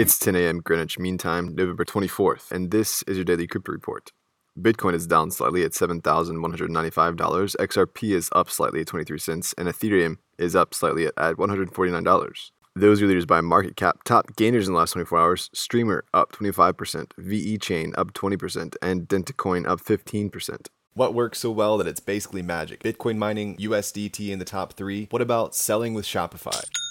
It's 10 a.m. Greenwich Mean Time, November 24th, and this is your daily crypto report. Bitcoin is down slightly at $7,195, XRP is up slightly at 23 cents, and Ethereum is up slightly at $149. Those are leaders by market cap. Top gainers in the last 24 hours Streamr up 25%, VeChain up 20%, and Dentacoin up 15%. What works so well that it's basically magic? Bitcoin mining, USDT in the top three. What about selling with Shopify?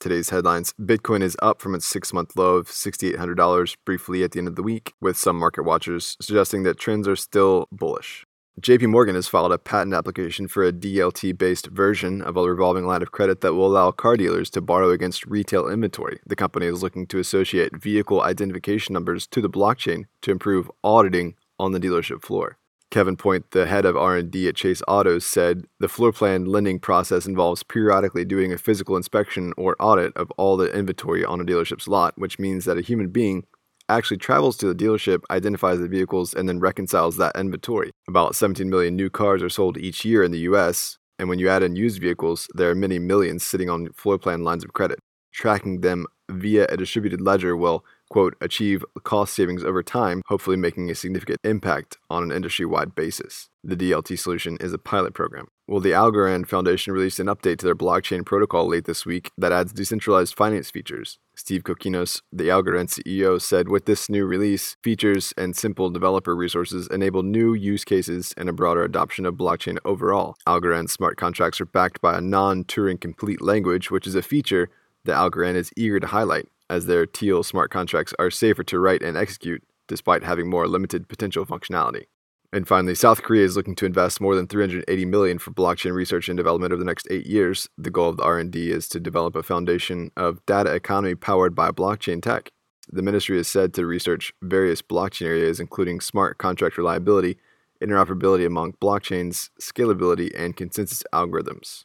Today's headlines Bitcoin is up from its six month low of $6,800 briefly at the end of the week, with some market watchers suggesting that trends are still bullish. JP Morgan has filed a patent application for a DLT based version of a revolving line of credit that will allow car dealers to borrow against retail inventory. The company is looking to associate vehicle identification numbers to the blockchain to improve auditing on the dealership floor. Kevin Point, the head of R&D at Chase Autos, said the floor plan lending process involves periodically doing a physical inspection or audit of all the inventory on a dealership's lot, which means that a human being actually travels to the dealership, identifies the vehicles, and then reconciles that inventory. About 17 million new cars are sold each year in the US, and when you add in used vehicles, there are many millions sitting on floor plan lines of credit. Tracking them via a distributed ledger will quote, achieve cost savings over time, hopefully making a significant impact on an industry wide basis. The DLT solution is a pilot program. Well, the Algorand Foundation released an update to their blockchain protocol late this week that adds decentralized finance features. Steve Kokinos, the Algorand CEO, said with this new release, features and simple developer resources enable new use cases and a broader adoption of blockchain overall. Algorand smart contracts are backed by a non Turing complete language, which is a feature that Algorand is eager to highlight as their Teal smart contracts are safer to write and execute despite having more limited potential functionality. And finally, South Korea is looking to invest more than 380 million for blockchain research and development over the next 8 years. The goal of the R&D is to develop a foundation of data economy powered by blockchain tech. The ministry is said to research various blockchain areas including smart contract reliability, interoperability among blockchains, scalability, and consensus algorithms.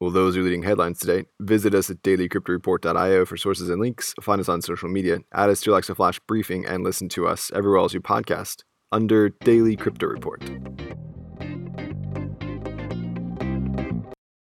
Well, those are leading headlines today. Visit us at dailycryptoreport.io for sources and links. Find us on social media. Add us to Alexa Flash briefing and listen to us everywhere else you podcast under Daily Crypto Report.